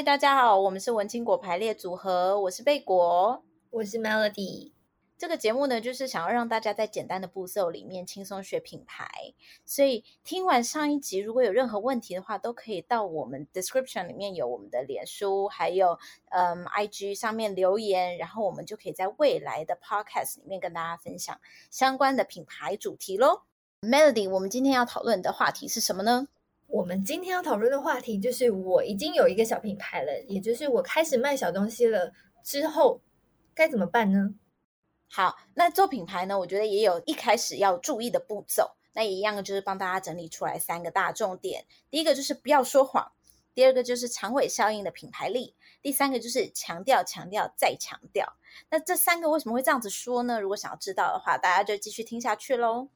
嗨，大家好，我们是文青果排列组合，我是贝果，我是 Melody。这个节目呢，就是想要让大家在简单的步骤里面轻松学品牌。所以听完上一集，如果有任何问题的话，都可以到我们 description 里面有我们的脸书，还有嗯 IG 上面留言，然后我们就可以在未来的 podcast 里面跟大家分享相关的品牌主题喽。Melody，我们今天要讨论的话题是什么呢？我们今天要讨论的话题就是我已经有一个小品牌了，也就是我开始卖小东西了之后该怎么办呢？好，那做品牌呢，我觉得也有一开始要注意的步骤。那也一样，就是帮大家整理出来三个大重点。第一个就是不要说谎，第二个就是长尾效应的品牌力，第三个就是强调、强调再强调。那这三个为什么会这样子说呢？如果想要知道的话，大家就继续听下去喽。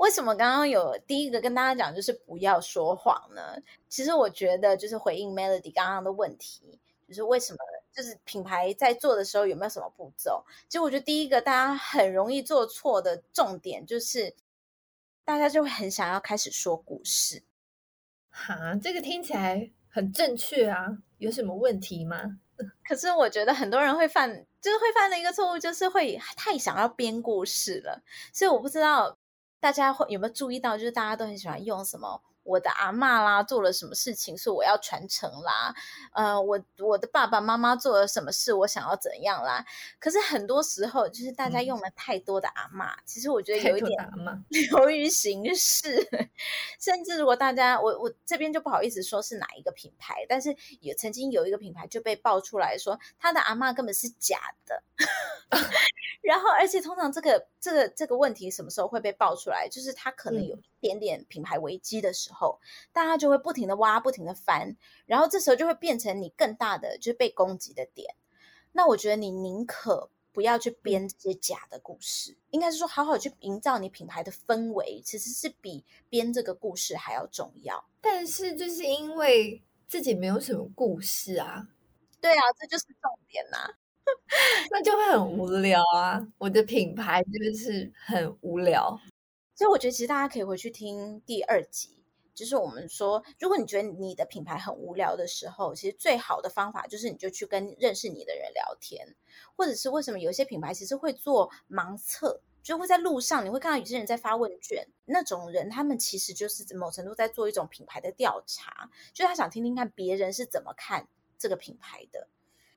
为什么刚刚有第一个跟大家讲就是不要说谎呢？其实我觉得就是回应 Melody 刚刚的问题，就是为什么就是品牌在做的时候有没有什么步骤？其实我觉得第一个大家很容易做错的重点就是，大家就会很想要开始说故事。哈，这个听起来很正确啊，有什么问题吗？可是我觉得很多人会犯，就是会犯的一个错误，就是会太想要编故事了。所以我不知道。大家会有没有注意到，就是大家都很喜欢用什么？我的阿嬷啦做了什么事情，所以我要传承啦。呃，我我的爸爸妈妈做了什么事，我想要怎样啦？可是很多时候，就是大家用了太多的阿嬷，嗯、其实我觉得有一点 流于形式。甚至如果大家，我我这边就不好意思说是哪一个品牌，但是也曾经有一个品牌就被爆出来说，他的阿嬷根本是假的。然后，而且通常这个这个这个问题什么时候会被爆出来？就是他可能有一点点品牌危机的时候，嗯、大家就会不停的挖，不停的翻，然后这时候就会变成你更大的就是被攻击的点。那我觉得你宁可不要去编这些假的故事，应该是说好好去营造你品牌的氛围，其实是比编这个故事还要重要。但是就是因为自己没有什么故事啊，对啊，这就是重点呐、啊。那就会很无聊啊！我的品牌就是很无聊，所以我觉得其实大家可以回去听第二集，就是我们说，如果你觉得你的品牌很无聊的时候，其实最好的方法就是你就去跟认识你的人聊天，或者是为什么有些品牌其实会做盲测，就会在路上你会看到有些人在发问卷，那种人他们其实就是某程度在做一种品牌的调查，就他想听听看别人是怎么看这个品牌的。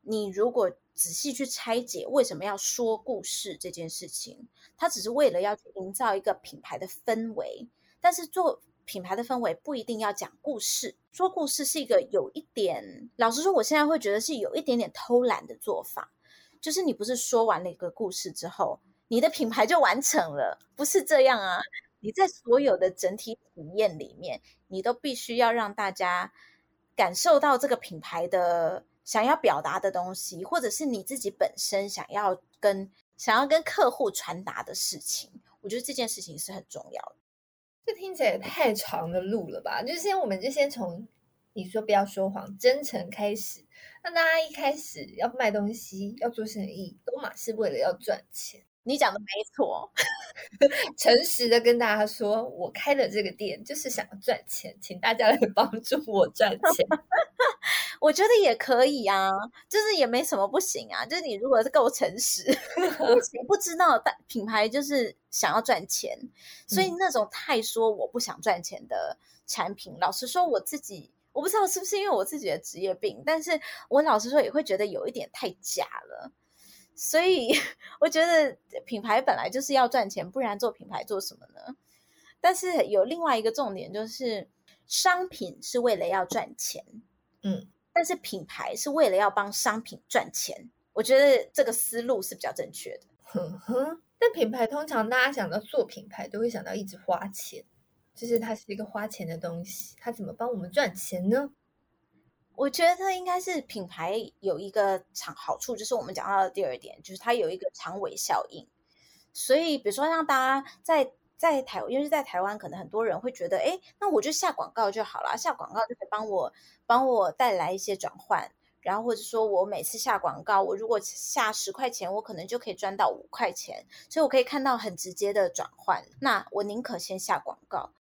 你如果仔细去拆解为什么要说故事这件事情，它只是为了要去营造一个品牌的氛围。但是做品牌的氛围不一定要讲故事，说故事是一个有一点，老实说，我现在会觉得是有一点点偷懒的做法。就是你不是说完了一个故事之后，你的品牌就完成了，不是这样啊！你在所有的整体体验里面，你都必须要让大家感受到这个品牌的。想要表达的东西，或者是你自己本身想要跟想要跟客户传达的事情，我觉得这件事情是很重要的。这听起来也太长的路了吧？就先我们就先从你说不要说谎、真诚开始。那大家一开始要卖东西、要做生意，都嘛是为了要赚钱。你讲的没错，诚实的跟大家说，我开的这个店就是想要赚钱，请大家来帮助我赚钱。我觉得也可以啊，就是也没什么不行啊，就是你如果是够诚实，谁不知道大品牌就是想要赚钱，所以那种太说我不想赚钱的产品，嗯、老实说我自己我不知道是不是因为我自己的职业病，但是我老实说也会觉得有一点太假了。所以 我觉得品牌本来就是要赚钱，不然做品牌做什么呢？但是有另外一个重点，就是商品是为了要赚钱，嗯，但是品牌是为了要帮商品赚钱。我觉得这个思路是比较正确的。哼哼，但品牌通常大家想到做品牌，都会想到一直花钱，就是它是一个花钱的东西，它怎么帮我们赚钱呢？我觉得应该是品牌有一个长好处，就是我们讲到的第二点，就是它有一个长尾效应。所以，比如说让大家在在台，因为在台湾，可能很多人会觉得，哎，那我就下广告就好了，下广告就可以帮我帮我带来一些转换。然后或者说我每次下广告，我如果下十块钱，我可能就可以赚到五块钱，所以我可以看到很直接的转换。那我宁可先下广告。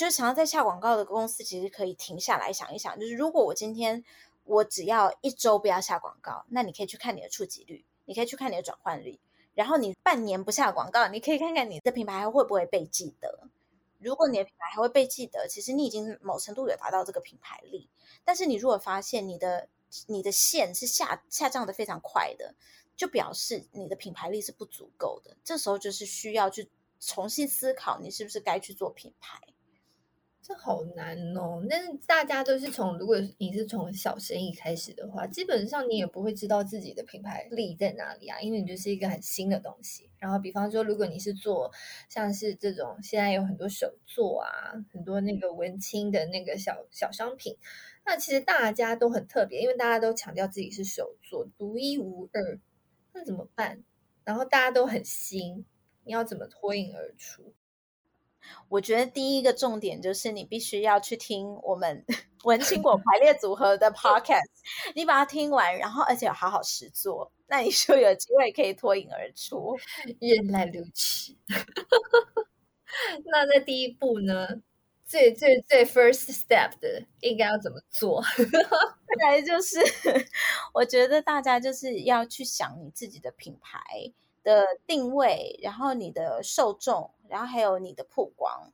就是想要在下广告的公司，其实可以停下来想一想，就是如果我今天我只要一周不要下广告，那你可以去看你的触及率，你可以去看你的转换率，然后你半年不下广告，你可以看看你的品牌还会不会被记得。如果你的品牌还会被记得，其实你已经某程度有达到这个品牌力。但是你如果发现你的你的线是下下降的非常快的，就表示你的品牌力是不足够的。这时候就是需要去重新思考，你是不是该去做品牌。这好难哦！但是大家都是从，如果你是从小生意开始的话，基本上你也不会知道自己的品牌力在哪里啊，因为你就是一个很新的东西。然后，比方说，如果你是做像是这种现在有很多手作啊，很多那个文青的那个小小商品，那其实大家都很特别，因为大家都强调自己是手作，独一无二，那怎么办？然后大家都很新，你要怎么脱颖而出？我觉得第一个重点就是你必须要去听我们 文青果排列组合的 podcast，你把它听完，然后而且好好实做，那你就有机会可以脱颖而出。原来如此。那在第一步呢，最最最 first step 的应该要怎么做？再来就是，我觉得大家就是要去想你自己的品牌的定位，然后你的受众。然后还有你的曝光，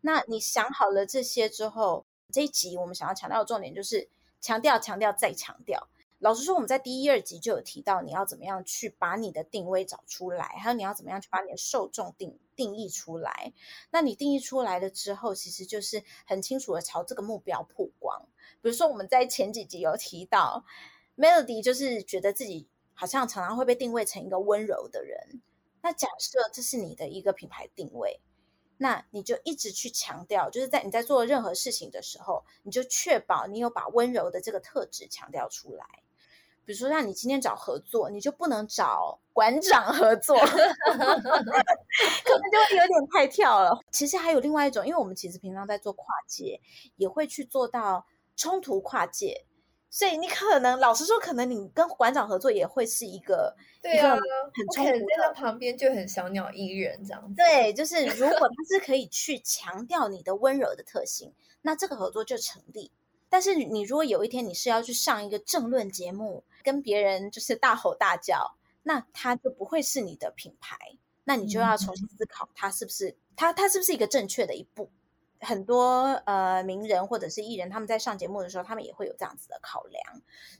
那你想好了这些之后，这一集我们想要强调的重点就是强调、强调再强调。老实说，我们在第一、二集就有提到你要怎么样去把你的定位找出来，还有你要怎么样去把你的受众定定义出来。那你定义出来了之后，其实就是很清楚的朝这个目标曝光。比如说我们在前几集有提到，Melody 就是觉得自己好像常常会被定位成一个温柔的人。那假设这是你的一个品牌定位，那你就一直去强调，就是在你在做任何事情的时候，你就确保你有把温柔的这个特质强调出来。比如说，让你今天找合作，你就不能找馆长合作，可能就会有点太跳了。其实还有另外一种，因为我们其实平常在做跨界，也会去做到冲突跨界。所以你可能老实说，可能你跟馆长合作也会是一个对啊，很冲突的。在他旁边就很小鸟依人这样子。对，就是如果他是可以 去强调你的温柔的特性，那这个合作就成立。但是你如果有一天你是要去上一个政论节目，跟别人就是大吼大叫，那他就不会是你的品牌。那你就要重新思考，他是不是他他是不是一个正确的一步。很多呃名人或者是艺人，他们在上节目的时候，他们也会有这样子的考量。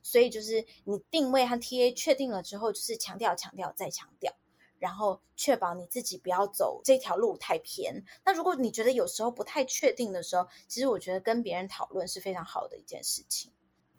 所以就是你定位和 TA 确定了之后，就是强调、强调再强调，然后确保你自己不要走这条路太偏。那如果你觉得有时候不太确定的时候，其实我觉得跟别人讨论是非常好的一件事情。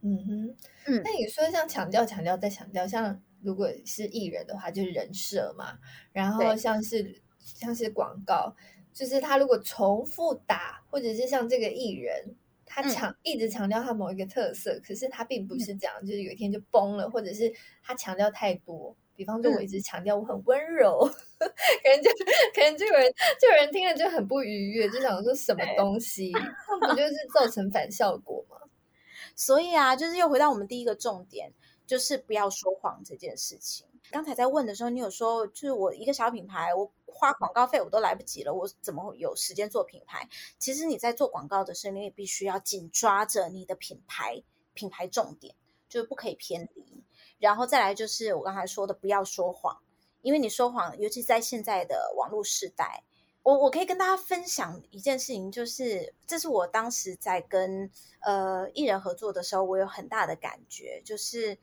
嗯哼，嗯，那你说像强调、强调再强调，像如果是艺人的话，就是人设嘛，然后像是像是广告。就是他如果重复打，或者是像这个艺人，他强、嗯、一直强调他某一个特色，可是他并不是这样，嗯、就是有一天就崩了，或者是他强调太多。比方说，我一直强调我很温柔，嗯、可能就可能就有人就有人听了就很不愉悦，就想说什么东西，那不就是造成反效果吗？所以啊，就是又回到我们第一个重点，就是不要说谎这件事情。刚才在问的时候，你有说，就是我一个小品牌，我花广告费我都来不及了，我怎么有时间做品牌？其实你在做广告的时候，你也必须要紧抓着你的品牌品牌重点，就是不可以偏离。然后再来就是我刚才说的，不要说谎，因为你说谎，尤其在现在的网络时代，我我可以跟大家分享一件事情，就是这是我当时在跟呃艺人合作的时候，我有很大的感觉，就是。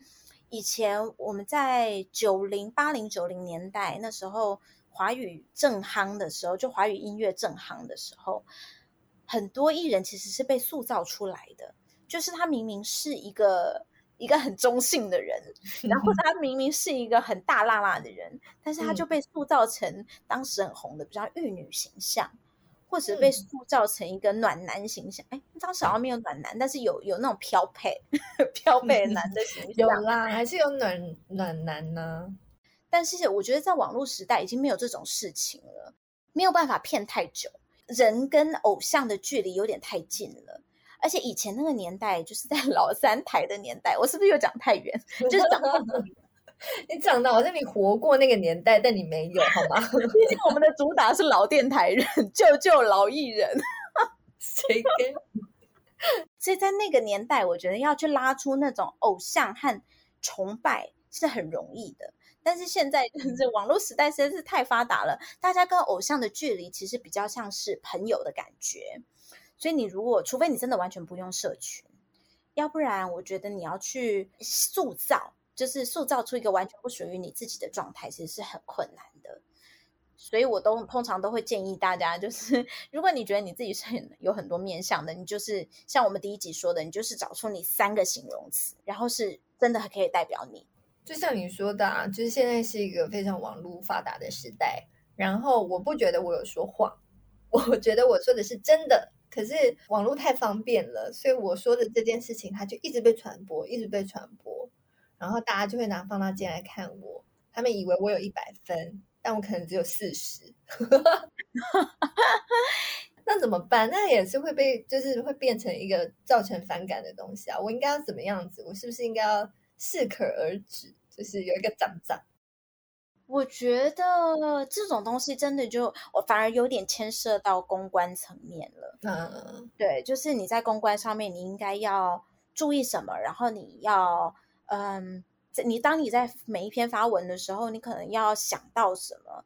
以前我们在九零八零九零年代那时候，华语正夯的时候，就华语音乐正夯的时候，很多艺人其实是被塑造出来的。就是他明明是一个一个很中性的人，然后他明明是一个很大辣辣的人，但是他就被塑造成当时很红的比较玉女形象。或者被塑造成一个暖男形象，哎、嗯，当时好像没有暖男，但是有有那种飘配 飘配男的形象，有啦，还是有暖暖男呢。但是我觉得在网络时代已经没有这种事情了，没有办法骗太久，人跟偶像的距离有点太近了。而且以前那个年代，就是在老三台的年代，我是不是又讲太远？就是讲 你讲的好像你活过那个年代，但你没有，好吗？毕竟我们的主打是老电台人，救救老艺人。谁跟？所以在那个年代，我觉得要去拉出那种偶像和崇拜是很容易的。但是现在就是网络时代实在是太发达了，大家跟偶像的距离其实比较像是朋友的感觉。所以你如果除非你真的完全不用社群，要不然我觉得你要去塑造，就是塑造出一个完全不属于你自己的状态，其实是很困难的。所以我都通常都会建议大家，就是如果你觉得你自己是很有很多面向的，你就是像我们第一集说的，你就是找出你三个形容词，然后是真的可以代表你。就像你说的啊，就是现在是一个非常网络发达的时代，然后我不觉得我有说谎，我觉得我说的是真的。可是网络太方便了，所以我说的这件事情，它就一直被传播，一直被传播，然后大家就会拿放大镜来看我，他们以为我有一百分，但我可能只有四十，那怎么办？那也是会被，就是会变成一个造成反感的东西啊！我应该要怎么样子？我是不是应该要适可而止？就是有一个长长。我觉得这种东西真的就我反而有点牵涉到公关层面了。嗯，对，就是你在公关上面，你应该要注意什么？然后你要，嗯，你当你在每一篇发文的时候，你可能要想到什么？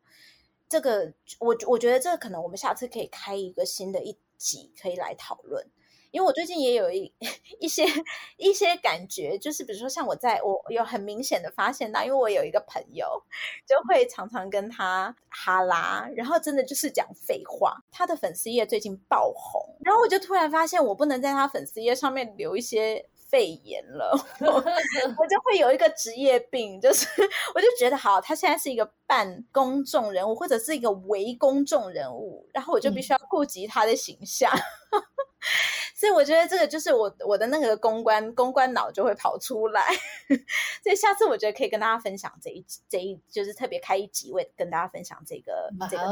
这个，我我觉得这个可能我们下次可以开一个新的一集，可以来讨论。因为我最近也有一 一些一些感觉，就是比如说像我在我有很明显的发现到，因为我有一个朋友就会常常跟他哈拉，然后真的就是讲废话。他的粉丝页最近爆红，然后我就突然发现我不能在他粉丝页上面留一些废言了，我，我就会有一个职业病，就是我就觉得好，他现在是一个半公众人物或者是一个伪公众人物，然后我就必须要顾及他的形象。嗯 所以我觉得这个就是我我的那个公关公关脑就会跑出来，所以下次我觉得可以跟大家分享这一这一就是特别开一集，为跟大家分享这个 Wow 这个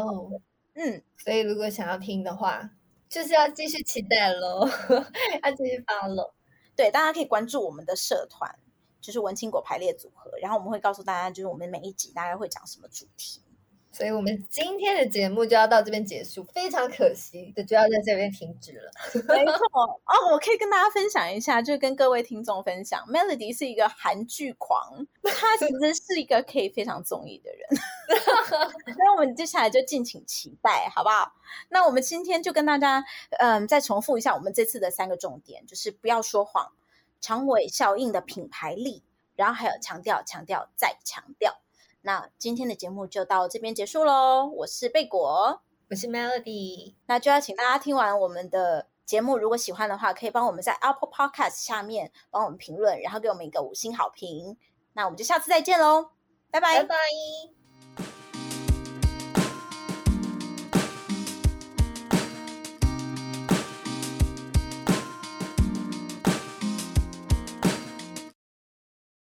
嗯，所以如果想要听的话，就是要继续期待喽，要继续发喽。对，大家可以关注我们的社团，就是文青果排列组合，然后我们会告诉大家，就是我们每一集大概会讲什么主题。所以我们今天的节目就要到这边结束，非常可惜的就要在这边停止了。没错哦，我可以跟大家分享一下，就跟各位听众分享，Melody 是一个韩剧狂，他其实是一个可以非常综艺的人。那我们接下来就敬请期待，好不好？那我们今天就跟大家嗯再重复一下我们这次的三个重点，就是不要说谎，长尾效应的品牌力，然后还有强调、强调再强调。那今天的节目就到这边结束喽。我是贝果，我是 Melody。那就要请大家听完我们的节目，如果喜欢的话，可以帮我们在 Apple Podcast 下面帮我们评论，然后给我们一个五星好评。那我们就下次再见喽，拜拜，拜拜。